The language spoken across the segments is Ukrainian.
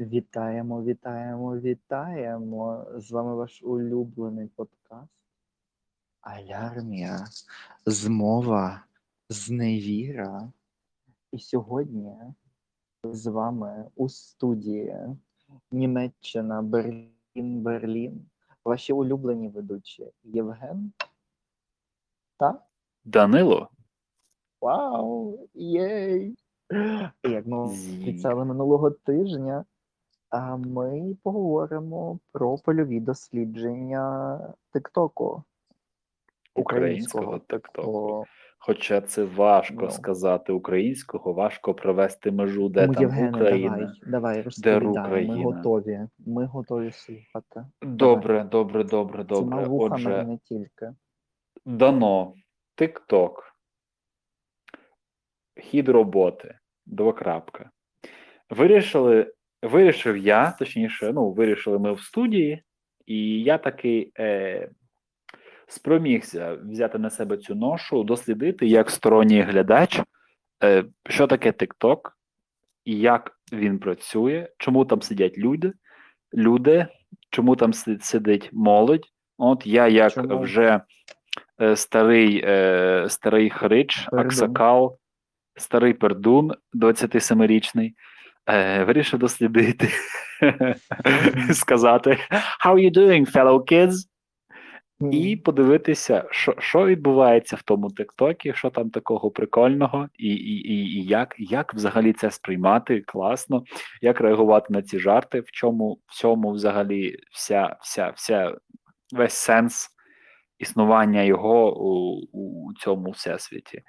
Вітаємо, вітаємо, вітаємо! З вами ваш улюблений подкаст Алярмія, змова, зневіра. І сьогодні з вами у студії Німеччина, Берлін, Берлін. Ваші улюблені ведучі Євген. Та? Данило. Вау! Єй! Як ми обіцяли минулого тижня, ми поговоримо про польові дослідження Тиктоку. Українського тиктоку. Хоча це важко Ну. сказати українського, важко провести межу, де тому, там Євгене, Україна. давай, давай розповідай, ми Україна? готові. Ми готові слухати. Добре, добре, добре, Цими добре. вухами Отже, не тільки. дано тикток. Хід роботи. Двокрапка. Вирішили, вирішив я, точніше, ну, вирішили ми в студії, і я таки е, спромігся взяти на себе цю ношу, дослідити як сторонній глядач, е, що таке TikTok, і як він працює, чому там сидять люди, люди, чому там сидить молодь. От я, як Чому? вже е, старий, е, старий хрич, Пердун. аксакал, старий пердун, 27-річний, е, вирішив дослідити, сказати How are you doing, fellow kids? І подивитися, що, що відбувається в тому Тиктокі, що там такого прикольного, і, і, і, і як, як взагалі це сприймати класно, як реагувати на ці жарти, в чому в цьому взагалі вся, вся, вся весь сенс існування його у, у цьому всесвіті.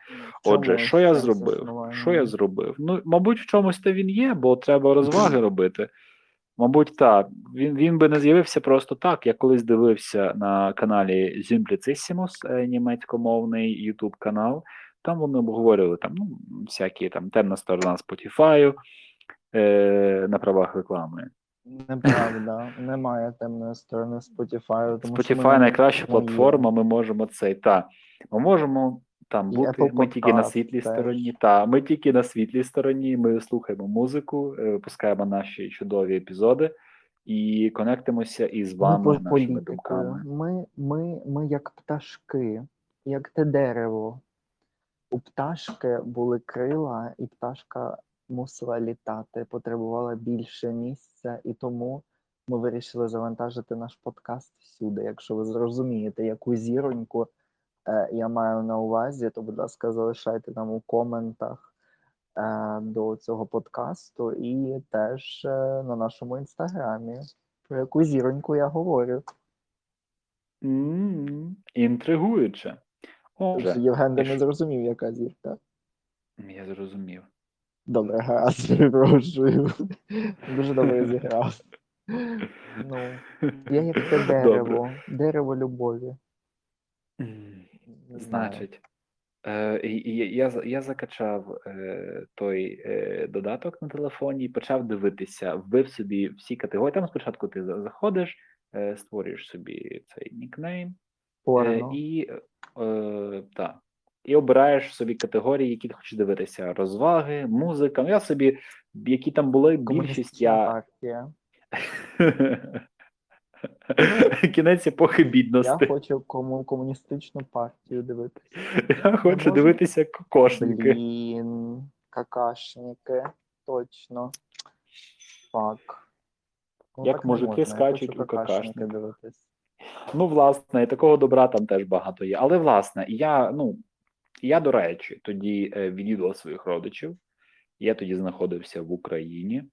Отже, що я зробив? Що я зробив? Ну, мабуть, в чомусь то він є, бо треба розваги робити. Мабуть, так. Він, він би не з'явився просто так. Я колись дивився на каналі Simplicissimus, е, німецькомовний YouTube канал. Там вони обговорювали там, ну, всякі там темна сторона Spotify е, на правах реклами. Неправда, немає темної сторони Spotify. Тому що ми Spotify не найкраща можемо платформа, ми можемо цей. Та, ми можемо там бути, Apple ми тільки на світлій теж. стороні. Та, ми тільки на світлій стороні, ми слухаємо музику, е, випускаємо наші чудові епізоди і конектимося із вами, по- нашими думками. Ми, ми, ми як пташки, як те дерево. У пташки були крила, і пташка мусила літати, потребувала більше місця, і тому ми вирішили завантажити наш подкаст всюди. Якщо ви зрозумієте, яку зіроньку е, я маю на увазі, то, будь ласка, залишайте нам у коментах е, до цього подкасту і теж е, на нашому інстаграмі. Про яку зіроньку я говорю. М, Інтригуюче. Отже, Євген ти не зрозумів, яка зірка. я зрозумів. Добре, гаразд, перепрошую. Дуже добре зіграв. Ну, я як те дерево, дерево любові. Значить, е, і, і я, за- я закачав е, той е, додаток на телефоні і почав дивитися, вбив собі всі категорії. Там спочатку ти за- заходиш, е, створюєш собі цей нікнейм, е, порно. і, е, та, і обираєш собі категорії, які ти хочеш дивитися: розваги, музика. Ну, я собі, які там були, більшість я. Кінець епохи Я хочу кому комуністичну партію дивитися. Я хочу дивитися кокошники. Блін, какашники. Точно. Фак. Ну, Як мужики скачуть у какашника. дивитись. Ну, власне, і такого добра там теж багато є. Але, власне, я, ну, я, до речі, тоді е, відвідував своїх родичів. Я тоді знаходився в Україні,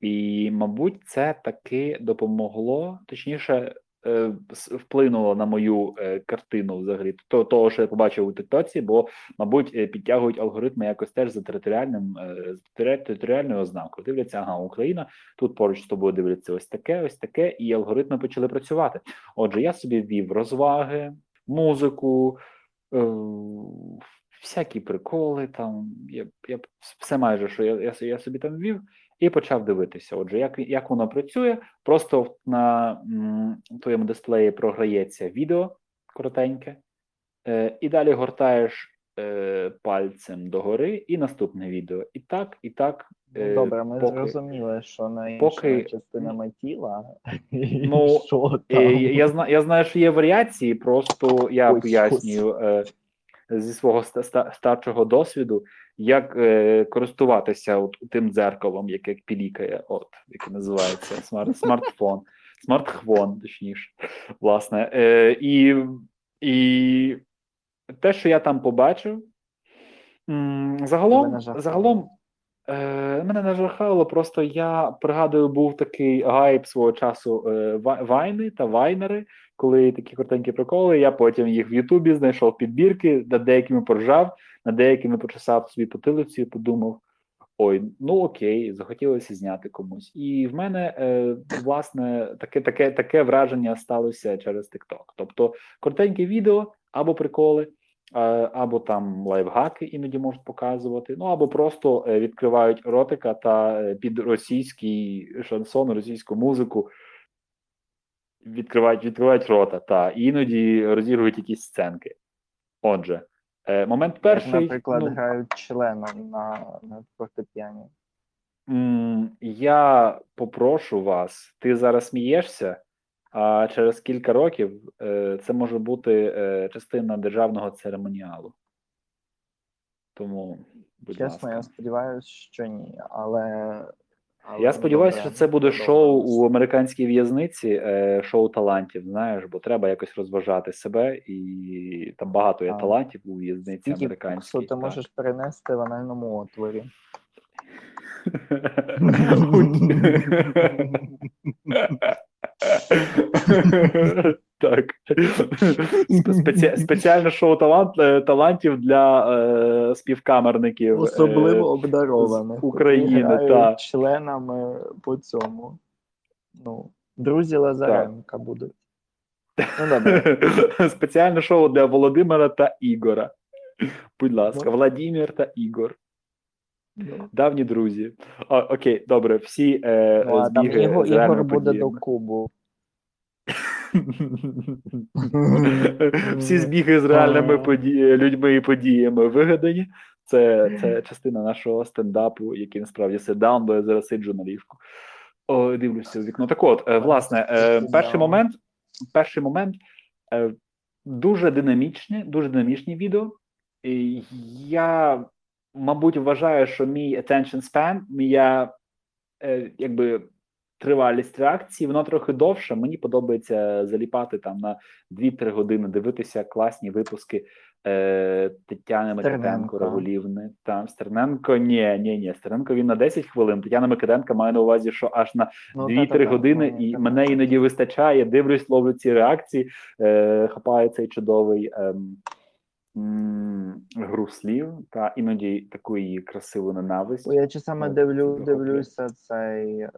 і, мабуть, це таки допомогло, точніше, е, вплинуло на мою е, картину взагалі того, що я побачив у Тиктоці, бо, мабуть, підтягують алгоритми якось теж за територіальним е, з територіальною ознакою. Дивляться, ага, Україна, тут поруч з тобою дивляться ось таке, ось таке, і алгоритми почали працювати. Отже, я собі ввів розваги, музику, всякі приколи. Там я, я все майже, що я, я, я собі там ввів, і почав дивитися. Отже, як, як воно працює, просто на м, твоєму дисплеї програється відео коротеньке, е, і далі гортаєш е, пальцем догори, і наступне відео. І так, і так. Ну, е, добре, ми поки- зрозуміли, що на поки- частинами тіла. Ну, що Е, там. Я, я, зна- я знаю, що є варіації, просто я Ой, пояснюю е, зі свого ста- ста- старшого досвіду, як е, користуватися от тим дзеркалом, яке пілікає, от яке називається смарт, смартфон, смартхвон, точніше, власне. Е, і, і те, що я там побачив, загалом, загалом Е, мене нажахало, просто я пригадую, був такий гайп свого часу е, вайни та вайнери, коли такі коротенькі приколи. Я потім їх в Ютубі знайшов підбірки, над деякими поржав, над деякими почесав собі потилицю і подумав: ой, ну окей, захотілося зняти комусь. І в мене е, власне таке, таке, таке враження сталося через TikTok. Тобто коротеньке відео або приколи. Або там лайфхаки іноді можуть показувати, ну або просто е, відкривають ротика та е, під російський шансон, російську музику відкривають, відкривають рота, та іноді розігрують якісь сценки. Отже, е, момент Як, перший. наприклад, ну, грають членом на, на фортепіані. Я попрошу вас, ти зараз смієшся, а через кілька років е, це може бути е, частина державного церемоніалу. Тому, будь Чесно, я сподіваюся, що ні, але. але Я сподіваюся, що це буде шоу у американській в'язниці, е, шоу талантів, знаєш, бо треба якось розважати себе, і там багато є талантів у в'язниці американській. курсу ти так. можеш перенести в анальному отворі? Так. Спеці... Спеціальне шоу талант... е, талантів для е, співкамерників. е, Особливо обдарованих. з України, членами по цьому. Ну, друзі Лазаренка будуть. Ну, добре. Спеціальне шоу для Володимира та Ігора. Будь ласка, Ну. Владимир та Ігор. Давні друзі. О, окей, добре, всі е, а там збіги Ігор, з Ігор буде до. Кубу. Всі збіги з реальними поді... людьми і подіями вигадані. Це, це частина нашого стендапу, який насправді седаун, бо я зараз сиджу на ліжку. О, дивлюся в вікно. Так от, е, власне, е, перший момент, перший момент е, дуже динамічне, дуже динамічні відео. Я, мабуть, вважаю, що мій attention span, моя е, якби тривалість реакції, вона трохи довша. Мені подобається заліпати там на 2-3 години, дивитися класні випуски е, Тетяни Микитенко Рагулівни. Там Стерненко, ні, ні, ні. Стерненко він на 10 хвилин. Тетяна Микитенко має на увазі, що аж на Ну, 2-3 та-та-та, години, ну, і та- мене іноді вистачає. Дивлюсь, ловлю ці реакції, е, хапаю цей чудовий. м, гру слів та іноді таку її красиву ненависть. Я часами Ну, дивлю, дивлюся цей е,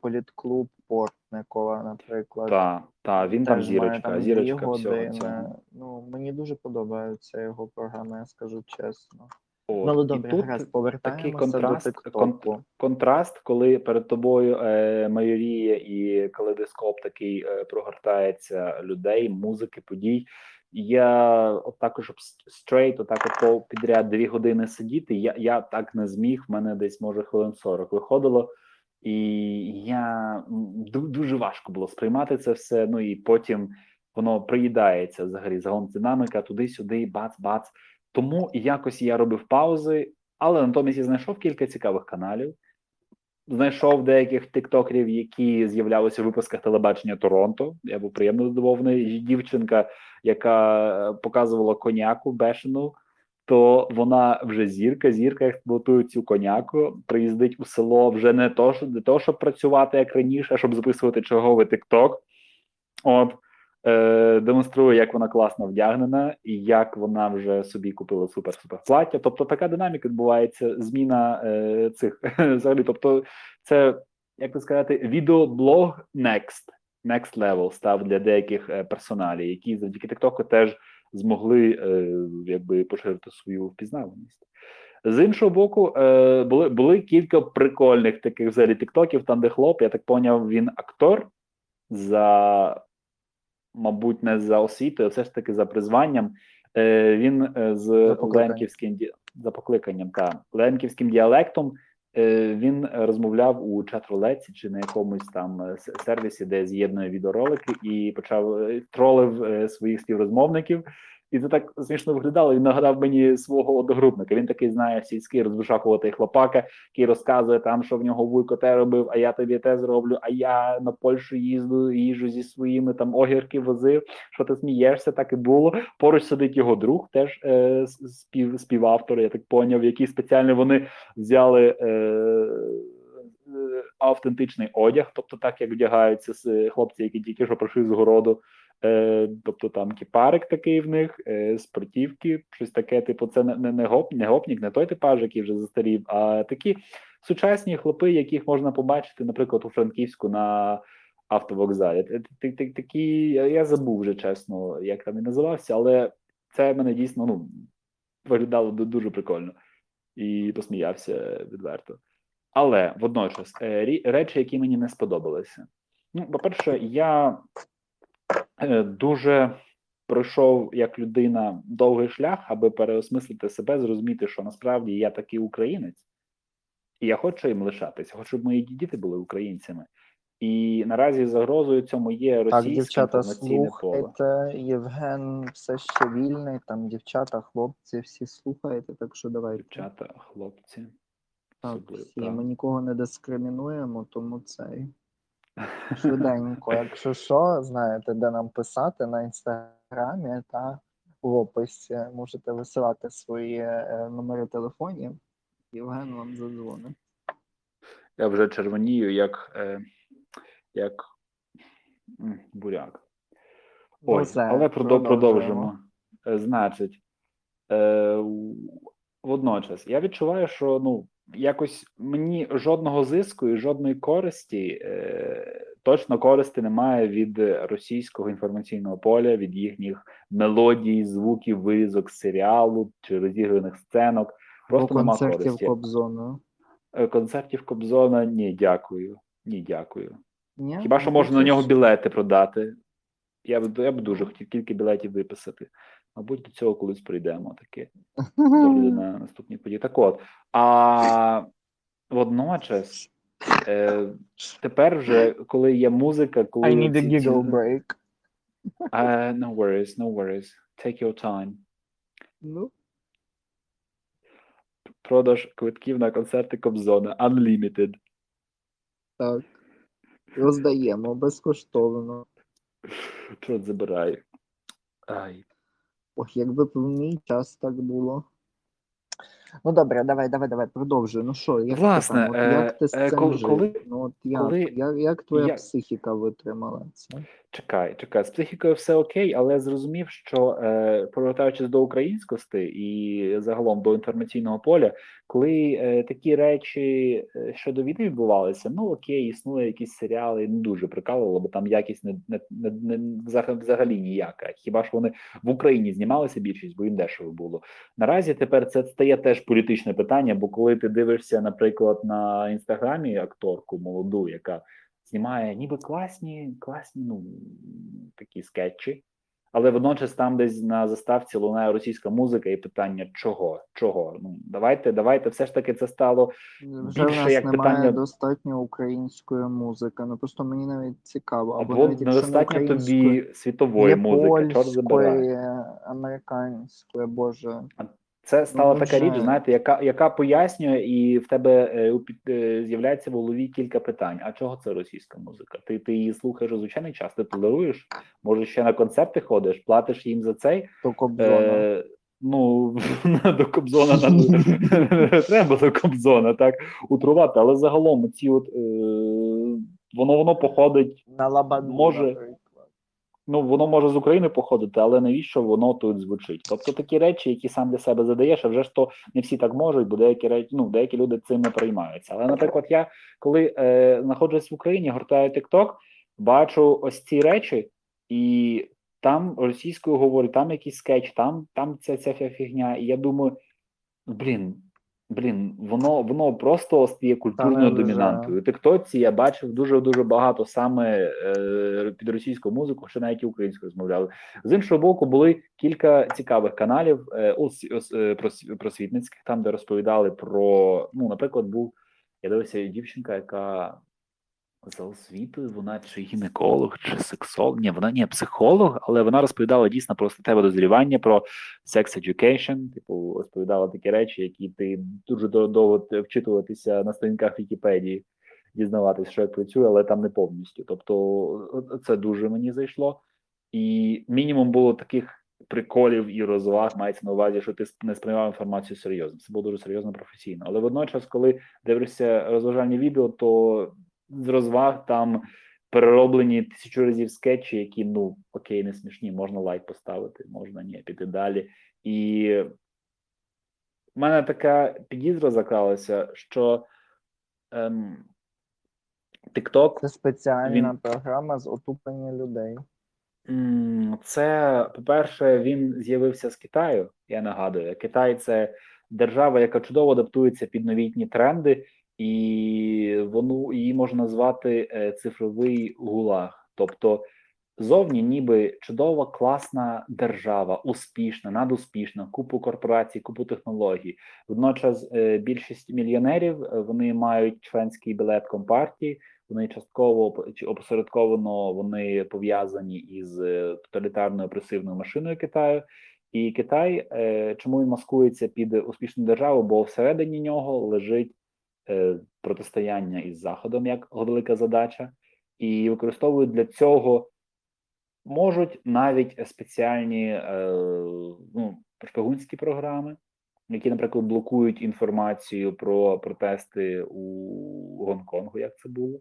політклуб Портникова, наприклад. Та, та, він там Теж має зірочка, там зірочка всього цього. Ну, мені дуже подобаються його програми, я скажу чесно. От. Ну, але І тут такий контраст, тиктоку. контраст, коли перед тобою е, майоріє і калейдоскоп такий е, прогортається людей, музики, подій. Я от також straight, отак от підряд дві години сидіти. Я, я так не зміг. В мене десь може хвилин 40 виходило. І я дуже важко було сприймати це все. Ну і потім воно приїдається взагалі загалом динаміка туди-сюди, бац-бац. Тому якось я робив паузи, але натомість я знайшов кілька цікавих каналів. Знайшов деяких тиктокерів, які з'являлися в випусках телебачення Торонто. Я був приємно здивований. Дівчинка, яка е, показувала коняку бешену, то вона вже зірка, зірка експлуатує цю коняку, приїздить у село вже не то, що не то, щоб працювати як раніше, а щоб записувати черговий тикток. От е, демонструє, як вона класно вдягнена, і як вона вже собі купила супер-супер плаття. Тобто така динаміка відбувається, зміна е, цих взагалі. Тобто, це як би сказати, відеоблог next, next level став для деяких е, персоналів, які завдяки TikTok теж змогли е, якби поширити свою впізнаваність. З іншого боку, е, були були кілька прикольних таких взагалі тіктоків, там де хлоп, я так поняв, він актор за, мабуть, не за освітою, а все ж таки за призванням. Він з За ленківським за покликанням та ленківським діалектом. Е, Він розмовляв у чат-рулетці чи на якомусь там е, сервісі, де з'єднує відеоролики, і почав е, тролив своїх співрозмовників. І це так смішно виглядало. Він нагадав мені свого одногрупника. Він такий знає сільський розбишакуватий хлопака, який розказує там, що в нього вуйко те робив, а я тобі те зроблю. А я на Польщу їзду, їжджу зі своїми там огірки возив. Що ти смієшся? Так і було. Поруч сидить його друг, теж е, спів, співавтор, я так поняв, які спеціально вони взяли. Е, е, Автентичний одяг, тобто так як вдягаються хлопці, які тільки що прийшли з городу, Е, тобто там кіпарик такий в них, е, спортівки, щось таке, типу, це не, не, не, гоп, не гопнік, не той типаж, який вже застарів, а такі сучасні хлопи, яких можна побачити, наприклад, у Франківську на автовокзалі. Такі, я забув вже чесно, як там він називався, але це мене дійсно ну, виглядало дуже прикольно і посміявся відверто. Але водночас е, речі, які мені не сподобалися. Ну, по-перше, я дуже пройшов як людина довгий шлях, аби переосмислити себе, зрозуміти, що насправді я такий українець, і я хочу їм лишатися, хочу, щоб мої діти були українцями. І наразі загрозою цьому є Так, російське дівчата, інформаційне поле. слухайте. Євген все ще вільний, там дівчата, хлопці, всі слухаєте, так що давайте. Дівчата, хлопці. Так, особливо, всі. так. Ми нікого не дискримінуємо, тому цей. Швиденько, якщо що, знаєте, де нам писати на інстаграмі та в описі можете висилати свої е, номери телефонів. Євген вам задзвонить. Я вже червонію, як, е, як буряк. Ну, Ой, все, але продо- продовжуємо. продовжимо. Е, Значить, е, водночас, я відчуваю, що ну, якось мені жодного зиску і жодної користі, е, точно користі немає від російського інформаційного поля, від їхніх мелодій, звуків, вирізок з серіалу чи розіграних сценок. Просто Або нема концертів користі. Кобзону. Е, Концертів Кобзона ні, дякую. Ні, дякую. Ні? Хіба що Ну, можна на нього білети продати? Я б я б дуже хотів кілька білетів виписати. Мабуть, до цього колись прийдемо таке. з на наступні події. Так от, а водночас, е, тепер вже, коли є музика, коли I need a giggle break. Uh, no worries, no worries. Take your time. Ну, Продаж квитків на концерти Кобзона. Unlimited. так. Роздаємо безкоштовно. Чорт забирай. Ай. Ох, якби б в мій час так було. Ну добре, давай, давай, давай, продовжуй. Ну що, як Власне, ти там? От, як ти з е, е, цим коли- жив? ну, от як, коли як, як твоя я- психіка витримала це? Чекай, чекай, з психікою все окей, але зрозумів, що е, повертаючись до українськості і загалом до інформаційного поля, коли е, такі речі е, щодо війни відбувалися, ну окей, існує якісь серіали, не дуже прикалувало, бо там якість не, не, не, не взагалі ніяка. Хіба ж вони в Україні знімалися більшість, бо їм дешево було. Наразі тепер це стає теж політичне питання, бо коли ти дивишся, наприклад, на інстаграмі акторку молоду, яка знімає ніби класні, класні, ну такі скетчі, але водночас там десь на заставці лунає російська музика і питання чого? Чого? Ну давайте, давайте, все ж таки це стало Вже в більше нас як немає питання- достатньо української музики. Ну просто мені навіть цікаво. Або, або навіть недостатньо тобі світової музики. Чорт забирає. американської, боже. Це стала Ну, така річ, знаєте, яка яка пояснює, і в тебе е, е, з'являється в голові кілька питань. А чого це російська музика? Ти ти її слухаєш звичайний час, ти толеруєш? Може, ще на концерти ходиш, платиш їм за цей? То Кобзона. Е, ну до Кобзона нам треба до Кобзона так утрувати, але загалом ці от е, воно воно походить. На Лабаду, може. Ну воно може з України походити, але навіщо воно тут звучить? Тобто такі речі, які сам для себе задаєш, а вже ж то не всі так можуть, бо деякі речі, ну деякі люди цим не приймаються. Але, наприклад, я коли е, знаходжусь в Україні, гортаю TikTok, бачу ось ці речі, і там російською говорю, там якийсь скетч, там там ця ця фігня. І я думаю, блін, Блін, воно воно просто стає культурною домінантою. У Тиктоці я бачив дуже дуже багато саме е, під російську музику, що навіть і українською розмовляли. З іншого боку, були кілька цікавих каналів е, ос, ос, е, просвітницьких, там де розповідали про ну, наприклад, був я дивився дівчинка, яка за освітою, вона чи гінеколог, чи сексолог. Ні, вона не психолог, але вона розповідала дійсно про статеве дозрівання, про sex education, типу, розповідала такі речі, які ти дуже довго вчитуватися на сторінках Вікіпедії, дізнаватися, що як працює, але там не повністю. Тобто, це дуже мені зайшло. І мінімум було таких приколів і розваг мається на увазі, що ти не сприймав інформацію серйозно. Це було дуже серйозно професійно. Але водночас, коли дивишся розважальні відео, то з розваг там перероблені тисячу разів скетчі, які ну окей, не смішні, можна лайк поставити, можна ні, піти далі. І в мене така підізра закралася, що ем, TikTok Це спеціальна Він- програма з отуплення людей. Це, по-перше, він з'явився з Китаю. Я нагадую, Китай це держава, яка чудово адаптується під новітні тренди, і воно її можна назвати е, цифровий гулаг. Тобто, зовні, ніби чудова, класна держава, успішна, надуспішна, купу корпорацій, купу технологій. Водночас, е, більшість мільйонерів е, вони мають членський білет компартії. Вони частково чи опосередковано вони пов'язані із тоталітарною опресивною машиною Китаю. І Китай, чому він маскується під успішну державу? Бо всередині нього лежить протистояння із Заходом як велика задача, і використовують для цього можуть навіть спеціальні е, ну, шпигунські програми, які, наприклад, блокують інформацію про протести у Гонконгу, як це було.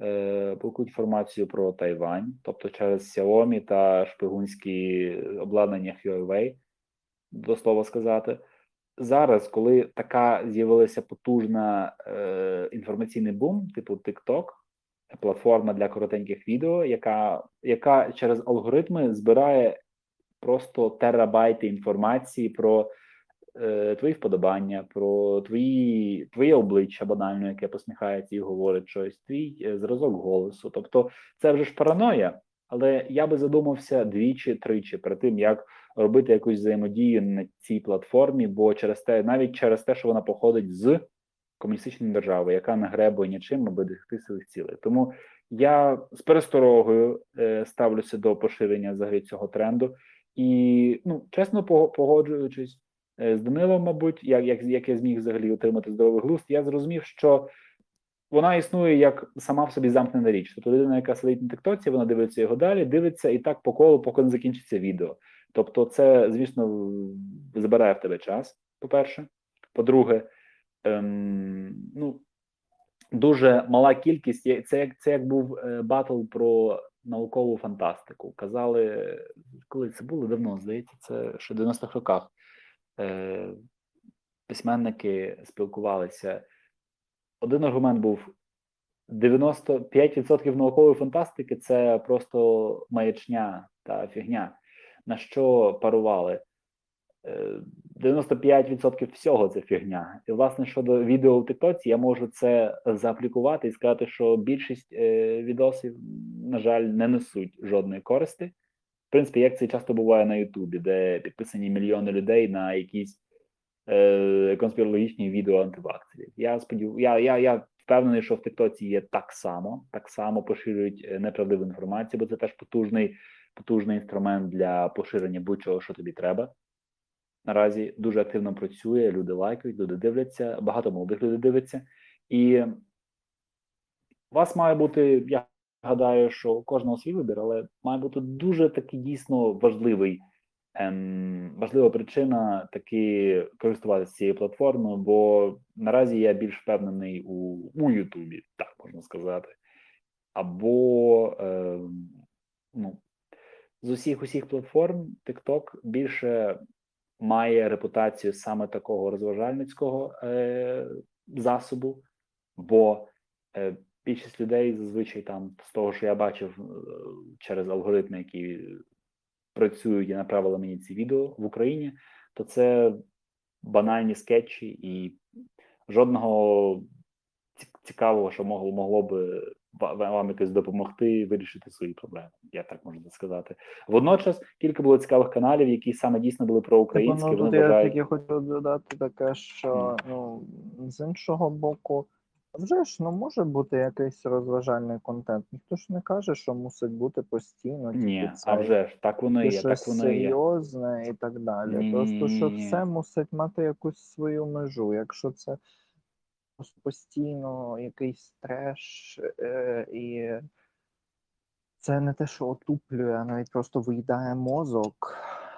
Е, блокують інформацію про Тайвань, тобто через Xiaomi та шпигунські обладнання Huawei, до слова сказати. Зараз, коли така з'явилася потужна е, інформаційний бум, типу TikTok, платформа для коротеньких відео, яка, яка через алгоритми збирає просто терабайти інформації про е, твої вподобання, про твої, твоє обличчя банально, яке посміхається і говорить щось, твій е, зразок голосу. Тобто, це вже ж параноя, але я би задумався двічі-тричі перед тим, як робити якусь взаємодію на цій платформі, бо через те, навіть через те, що вона походить з комуністичної держави, яка не гребує нічим, аби досягти своїх цілей. Тому я з пересторогою е, ставлюся до поширення взагалі цього тренду. І ну, чесно погоджуючись е, з Данилом, мабуть, як, як, як я зміг взагалі отримати здоровий глузд, я зрозумів, що вона існує як сама в собі замкнена річ. Тобто людина, яка сидить на тиктоці, вона дивиться його далі, дивиться і так по колу, поки не закінчиться відео. Тобто, це, звісно, забирає в тебе час, по-перше. По-друге, ем, ну, дуже мала кількість. Це як це як був е, батл про наукову фантастику. Казали, коли це було давно, здається, це ще в 90-х роках. Е, письменники спілкувалися. Один аргумент був: 95% наукової фантастики це просто маячня та фігня. На що парували? Е, 95% всього це фігня. І, власне, щодо відео в Тиктоці, я можу це зааплікувати і сказати, що більшість е, відосів, на жаль, не несуть жодної користі. В принципі, як це часто буває на Ютубі, де підписані мільйони людей на якісь е, конспірологічні відео антиваксерів. Я сподів... я, я, я впевнений, що в Тиктоці є так само, так само поширюють е, неправдиву інформацію, бо це теж потужний, потужний інструмент для поширення будь-чого, що тобі треба. Наразі дуже активно працює, люди лайкають, люди дивляться, багато молодих людей дивиться. І у вас має бути, я гадаю, що у кожного свій вибір, але має бути дуже такий дійсно важливий, ем, важлива причина таки користуватися цією платформою, бо наразі я більш впевнений у, у Ютубі, так можна сказати. Або ем, ну, з усіх усіх платформ TikTok більше має репутацію саме такого розважальницького е, засобу, бо е, більшість людей зазвичай там з того, що я бачив е, через алгоритми, які працюють і направили мені ці відео в Україні, то це банальні скетчі і жодного цікавого, що могло могло би вам якось допомогти вирішити свої проблеми. Я так можу сказати. Водночас кілька було цікавих каналів, які саме дійсно були проукраїнські. Ну, Вони я я хочу додати таке, що ну з іншого боку. Вже ж ну може бути якийсь розважальний контент. Ніхто ж не каже, що мусить бути постійно. Ні, це, а вже ж так воно і є. Так воно і є. серйозне і так далі. Ні, Просто що ні, ні. все мусить мати якусь свою межу. Якщо це постійно якийсь треш, е, і це не те, що отуплює, а навіть просто виїдає мозок.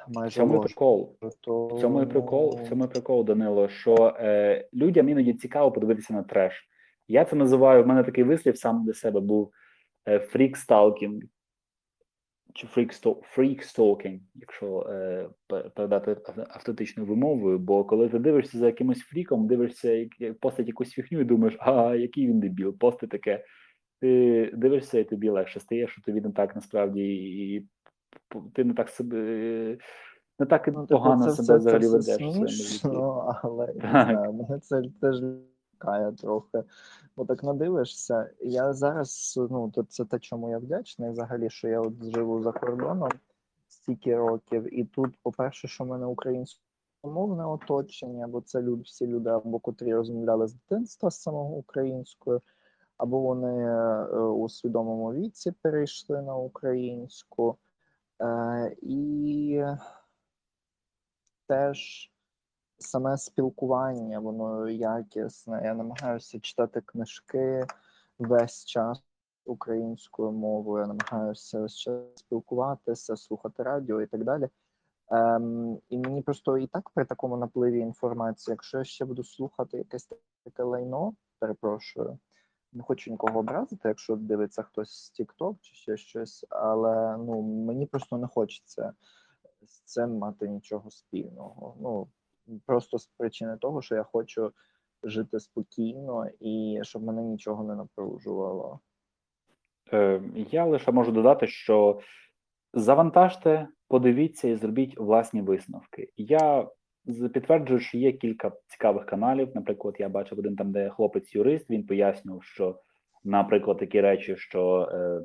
В Майже цьому прикол. то В цьому і прикол, в цьому і прикол, Данило, що е, людям іноді цікаво подивитися на треш. Я це називаю, в мене такий вислів сам для себе був е, фріксталкінг чи freakstalking, якщо е, передати автентичною вимовою. Бо коли ти дивишся за якимось фріком, дивишся як постить якусь фіхню і думаєш, а який він дебіл, постить таке. Ти дивишся, і тобі легше стає, що тобі не так насправді, і ти не так себе не так Ну, погано це, себе це, взагалі це ведеш. смішно, але Так. не знаю, мене це теж лякає трохи. Бо так надивишся. Я зараз, ну, то це те, чому я вдячний взагалі, що я от живу за кордоном стільки років, і тут, по-перше, що в мене українськомовне оточення, бо це люди, всі люди, або котрі розмовляли з дитинства з самого українською, або вони е, у свідомому віці перейшли на українську. Е, і теж саме спілкування, воно якісне. Я намагаюся читати книжки весь час українською мовою, я намагаюся весь час спілкуватися, слухати радіо і так далі. Ем, і мені просто і так при такому напливі інформації, якщо я ще буду слухати якесь таке лайно, перепрошую, не хочу нікого образити, якщо дивиться хтось з TikTok чи ще щось, але ну мені просто не хочеться з цим мати нічого спільного. Ну просто з причини того, що я хочу жити спокійно і щоб мене нічого не напружувало. Е, Я лише можу додати, що завантажте, подивіться і зробіть власні висновки. Я підтверджую, що є кілька цікавих каналів. Наприклад, я бачив один там, де хлопець-юрист, він пояснював, що, наприклад, такі речі, що е,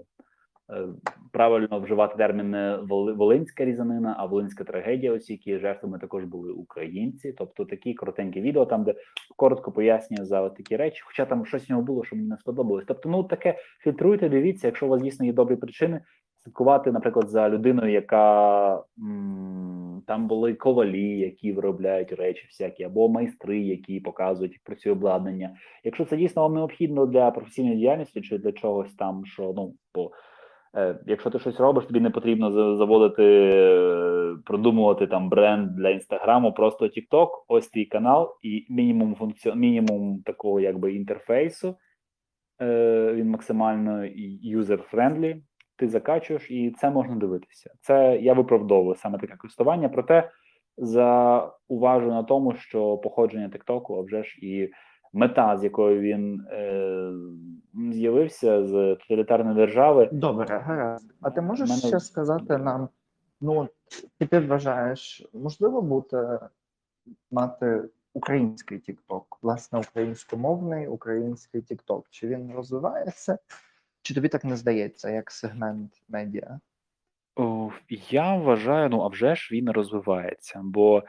правильно вживати термін не волинська різанина, а волинська трагедія, ось які жертвами також були українці. Тобто такі коротенькі відео, там де коротко пояснює за такі речі, хоча там щось в нього було, що мені не сподобалось. Тобто, ну таке фільтруйте, дивіться, якщо у вас дійсно є добрі причини. Слідкувати, наприклад, за людиною, яка м, там були ковалі, які виробляють речі, всякі, або майстри, які показують як працює обладнання. Якщо це дійсно вам необхідно для професійної діяльності чи для чогось там, що ну е, якщо ти щось робиш, тобі не потрібно заводити, е, продумувати там бренд для інстаграму, просто TikTok, ось твій канал, і мінімум функціон, мінімум такого якби інтерфейсу. Е, Він максимально user-friendly ти закачуєш, і це можна дивитися. Це я виправдовую саме таке користування. Проте зауважу на тому, що походження Тиктоку, а вже ж і мета, з якою він е, з'явився з тоталітарної держави. Добре, гаразд. А ти можеш мене... ще сказати нам? Ну, ти вважаєш, можливо бути мати український TikTok, власне, українськомовний український TikTok? Чи він розвивається? Чи тобі так не здається, як сегмент медіа? Я вважаю, ну а вже ж він розвивається, бо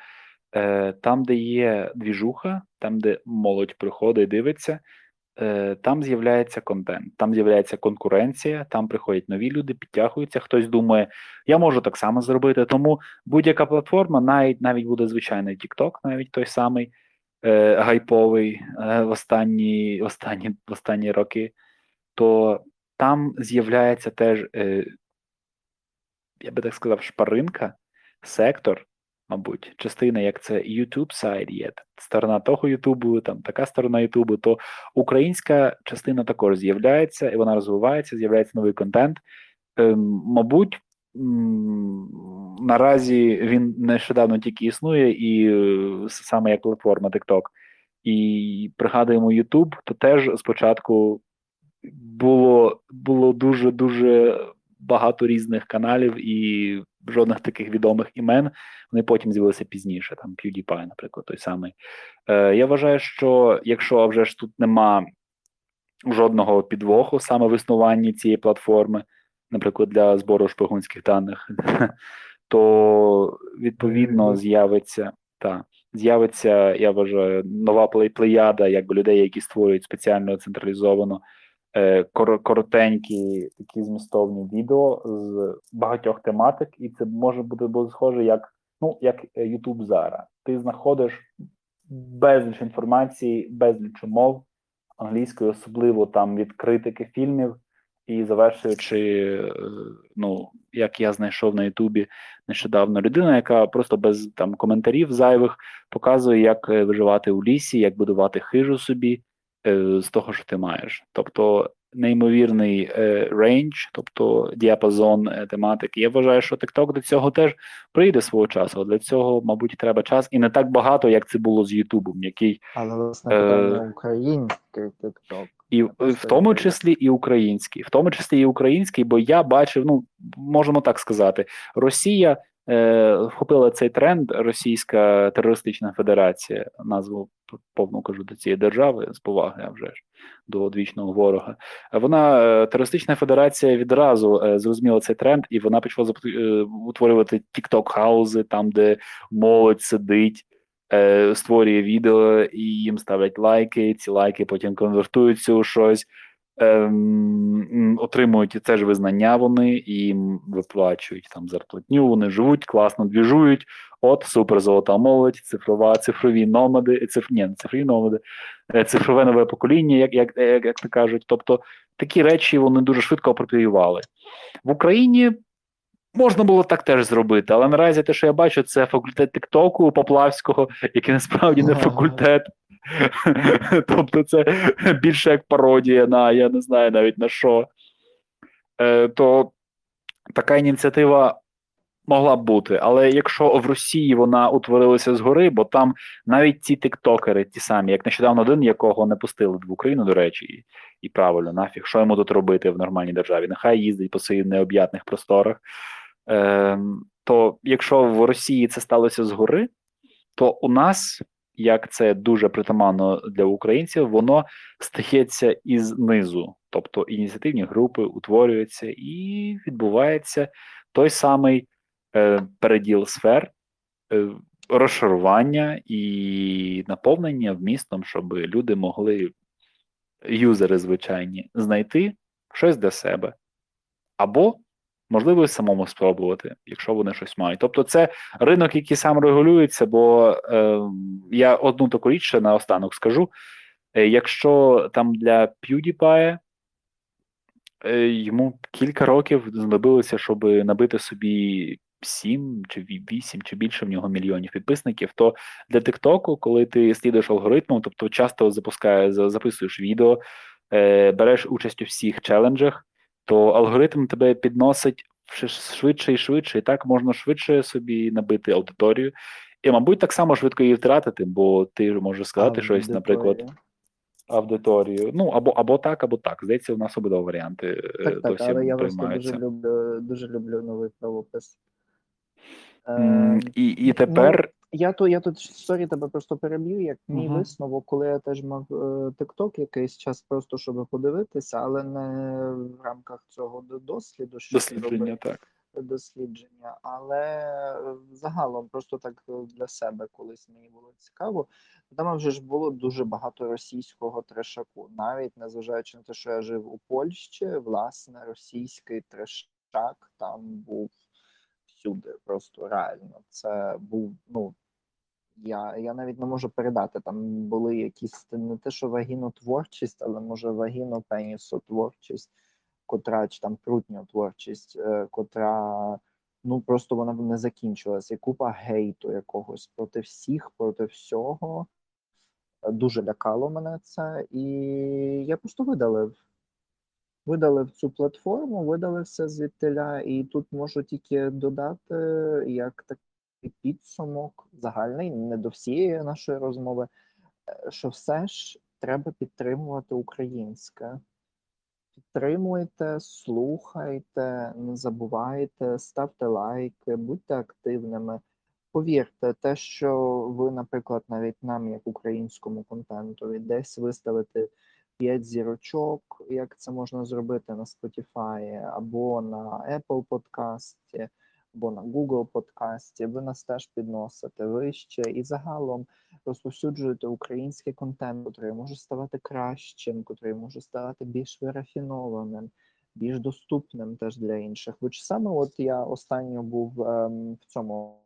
е, там, де є двіжуха, там, де молодь приходить дивиться, е, там з'являється контент, там з'являється конкуренція, там приходять нові люди, підтягуються. Хтось думає, я можу так само зробити. Тому будь-яка платформа, навіть навіть буде звичайний TikTok, навіть той самий е, гайповий е, в останні, останні, останні роки, то там з'являється теж, е, я би так сказав, шпаринка, сектор, мабуть, частина, як це YouTube сайт є, сторона того Ютубу, там така сторона Ютубу, то українська частина також з'являється, і вона розвивається, з'являється новий контент. Е, мабуть, наразі він нещодавно тільки існує, і е, саме як платформа TikTok. І пригадуємо YouTube, то теж спочатку було було дуже дуже багато різних каналів, і жодних таких відомих імен. Вони потім з'явилися пізніше, там PewDiePie, наприклад, той самий. Е, Я вважаю, що якщо а вже ж тут нема жодного підвоху саме в існуванні цієї платформи, наприклад, для збору шпигунських даних, то відповідно з'явиться та з'явиться, я вважаю, нова плеяда, якби людей, які створюють спеціально централізовано коротенькі такі змістовні відео з багатьох тематик, і це може бути схоже як ну як е, YouTube зараз. Ти знаходиш безліч інформації, безліч умов англійською, особливо там від критики фільмів і завершуючи, е, ну як я знайшов на Ютубі нещодавно людина, яка просто без там коментарів зайвих показує, як е, виживати у лісі, як будувати хижу собі е, з того, що ти маєш. Тобто неймовірний е, рейндж, тобто діапазон е, тематики. Я вважаю, що TikTok до цього теж прийде свого часу. Для цього, мабуть, треба час, і не так багато, як це було з Ютубом, який Але власне Е, український TikTok. і в- тому числі і український, в тому числі і український, бо я бачив, ну можемо так сказати, Росія е, вхопила цей тренд, Російська терористична федерація, назву повну кажу до цієї держави з поваги, а вже ж до одвічного ворога. Вона е, терористична федерація відразу е, зрозуміла цей тренд, і вона почала е, утворювати тікток хаузи, там де молодь сидить е, створює відео і їм ставлять лайки. Ці лайки потім конвертуються у щось, ем, отримують і це ж визнання вони і виплачують там зарплатню. Вони живуть, класно двіжують. От супер золота молодь, цифрова, цифрові номади, циф, ні, цифрові номади, е, цифрове нове покоління, як, як, як, як то кажуть. Тобто такі речі вони дуже швидко апропіювали. В Україні Можна було так теж зробити, але наразі те, що я бачу, це факультет Тиктоку Поплавського, який насправді не факультет. Тобто, це більше як пародія на я не знаю навіть на що. Е, То така ініціатива могла б бути. Але якщо в Росії вона утворилася згори, бо там навіть ці тиктокери, ті самі, як нещодавно один, якого не пустили в Україну, до речі, і, і правильно, нафіг, що йому тут робити в нормальній державі? Нехай їздить по своїх необ'ятних просторах. Ем, то якщо в Росії це сталося згори, то у нас, як це дуже притаманно для українців, воно стається із низу. Тобто ініціативні групи утворюються і відбувається той самий е, переділ сфер, е, розшарування і наповнення вмістом, щоб люди могли, юзери звичайні, знайти щось для себе. Або можливо, самому спробувати, якщо вони щось мають. Тобто, це ринок, який сам регулюється, бо е, я одну таку річ ще наостанок скажу: Е, якщо там для PewDiePie е, йому кілька років знадобилося, щоб набити собі 7 чи 8 чи більше в нього мільйонів підписників, то для Тиктоку, коли ти слідуєш алгоритмом, тобто часто запускає, за- записуєш відео, е, береш участь у всіх челенджах, то алгоритм тебе підносить швидше і швидше, і так можна швидше собі набити аудиторію. І, мабуть, так само швидко її втратити, бо ти можеш сказати щось, наприклад, аудиторію. Ну, або, або так, або так. Здається, у нас обидва варіанти е, Так, так, але я просто дуже люблю, дуже люблю новий правопис. Е, І, і тепер Я то я тут sorry тебе просто переб'ю. Як мій Мгм. висновок, коли я теж мав тикток якийсь час, просто щоб подивитися, але не в рамках цього досліду, що дослідження так. дослідження, але е, загалом просто так е, для себе колись мені було цікаво. Там вже ж було дуже багато російського трешаку, навіть незважаючи на те, що я жив у Польщі, власне, російський трешак там був всюди, просто реально. Це був ну. Я, я навіть не можу передати. Там були якісь не те, що вагінотворчість, але може вагінопенісотворчість, котра чи там прутньотворчість, е, котра ну просто вона б не закінчилася. І купа гейту якогось проти всіх, проти всього. Дуже лякало мене це, і я просто видалив. Видалив цю платформу, видалив все звідтиля, і тут можу тільки додати як такий підсумок загальний, не до всієї нашої розмови, е, що все ж треба підтримувати українське. Підтримуйте, слухайте, не забувайте, ставте лайки, будьте активними. Повірте, те, що ви, наприклад, навіть нам, як українському контентові, десь виставите 5 зірочок, як це можна зробити на Spotify або на Apple подкасті, або на Google подкасті, ви нас теж підносите вище і загалом розповсюджуєте український контент, який може ставати кращим, який може ставати більш вирафінованим, більш доступним теж для інших. Бо саме от я останньо був ем, в цьому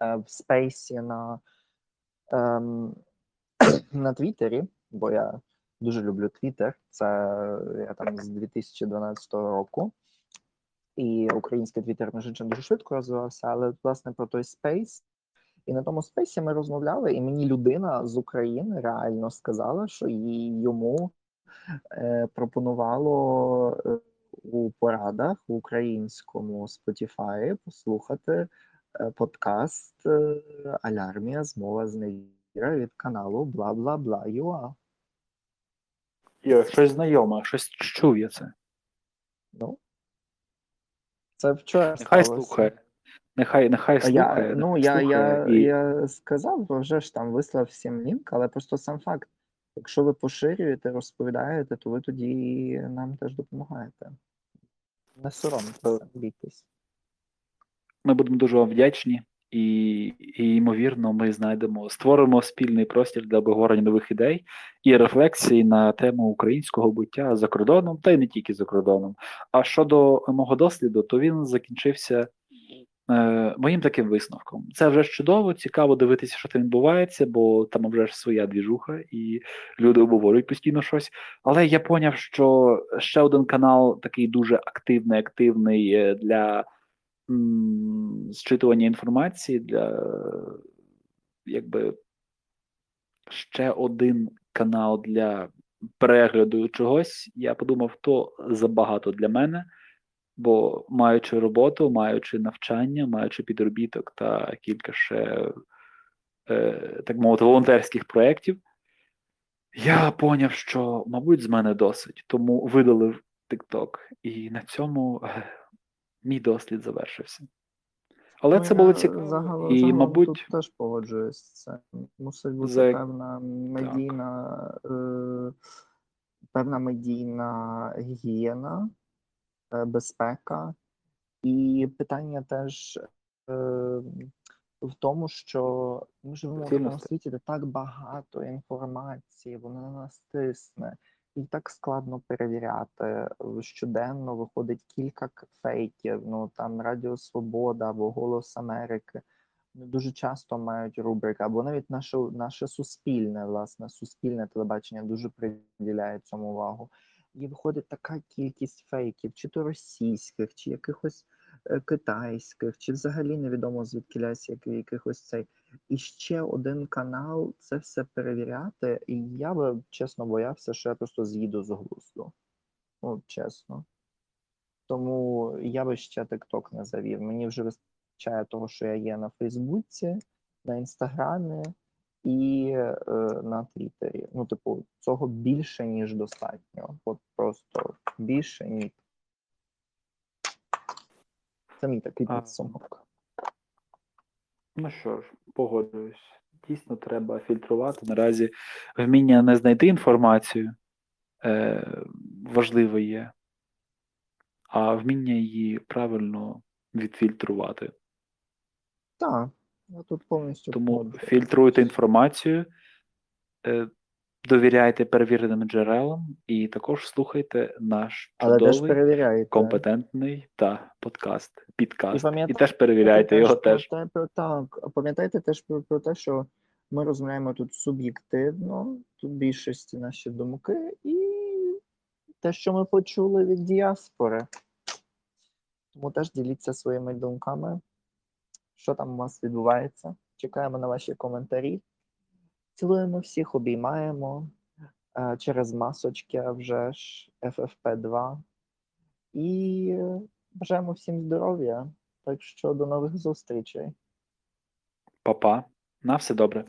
е, в спейсі на, ем, на Твіттері, бо я дуже люблю Твіттер. Це я там з 2012 року. І український твіттер, між іншим, дуже швидко розвивався, але власне про той space. І на тому space і ми розмовляли, і мені людина з України реально сказала, що їй йому е, пропонувало е, у порадах в українському Spotify послухати е, подкаст е, Алярмія змова зневіра від каналу бла бла бла юа. Йо, щось знайоме, щось чув я це. Ну, це вчора Нехай сталося. слухає. Нехай, нехай слухає. Я, ну, я, я, і- я сказав, вже ж там вислав всім лінк, але просто сам факт. Якщо ви поширюєте, розповідаєте, то ви тоді нам теж допомагаєте. Не соромтеся, бійтесь. Ми будемо дуже вам вдячні, і, і ймовірно, ми знайдемо, створимо спільний простір для обговорення нових ідей і рефлексій на тему українського буття за кордоном, та й не тільки за кордоном. А щодо мого досліду, то він закінчився е, моїм таким висновком. Це вже чудово, цікаво дивитися, що там відбувається, бо там вже ж своя двіжуха, і люди обговорюють постійно щось. Але я поняв, що ще один канал такий дуже активний, активний е, для зчитування інформації, для якби ще один канал для перегляду чогось. Я подумав, то забагато для мене. Бо маючи роботу, маючи навчання, маючи підробіток та кілька ще, е, так мовити, волонтерських проєктів, я поняв, що, мабуть, з мене досить, тому видалив TikTok. І на цьому е, мій дослід завершився. Але Ну, це було цікаво. Загалом, і, загалом мабуть, тут теж погоджуюсь з цим. Мусить бути За- певна медійна, е, певна медійна гігієна, е, безпека. І питання теж е, в тому, що ми живемо в такому світі, де так багато інформації, вона на нас тисне, і так складно перевіряти. Щоденно виходить кілька фейків. Ну там Радіо Свобода або Голос Америки. Дуже часто мають рубрики, або навіть наше, наше суспільне, власне, суспільне телебачення дуже приділяє цьому увагу. І виходить така кількість фейків, чи то російських, чи якихось е, китайських, чи взагалі невідомо звідки який, якихось цей. І ще один канал це все перевіряти. І я би чесно боявся, що я просто з'їду з глузду. Ну, чесно. Тому я би ще TikTok не завів. Мені вже вистачає того, що я є на Фейсбуці, на Інстаграмі і е, на Твіттері. Ну, типу, цього більше, ніж достатньо. От просто більше ніж. Це мій такий А. підсумок. Ну що ж, погоджуюсь. Дійсно, треба фільтрувати. Наразі вміння не знайти інформацію е, важливе є, а вміння її правильно відфільтрувати. Так, я тут повністю Тому фільтруйте інформацію, е, довіряйте перевіреним джерелам і також слухайте наш чудовий, компетентний та подкаст, підкаст. І, пам'ятайте теж перевіряйте його теж. те, про, так, пам'ятайте теж про, про те, що ми розмовляємо тут суб'єктивно, тут більшості наші думки, і те, що ми почули від діаспори. Тому теж діліться своїми думками, що там у вас відбувається. Чекаємо на ваші коментарі. Цілуємо всіх, обіймаємо е, через масочки, вже ж FFP2. І бажаємо всім здоров'я. Так що до нових зустрічей. Па-па. На все добре.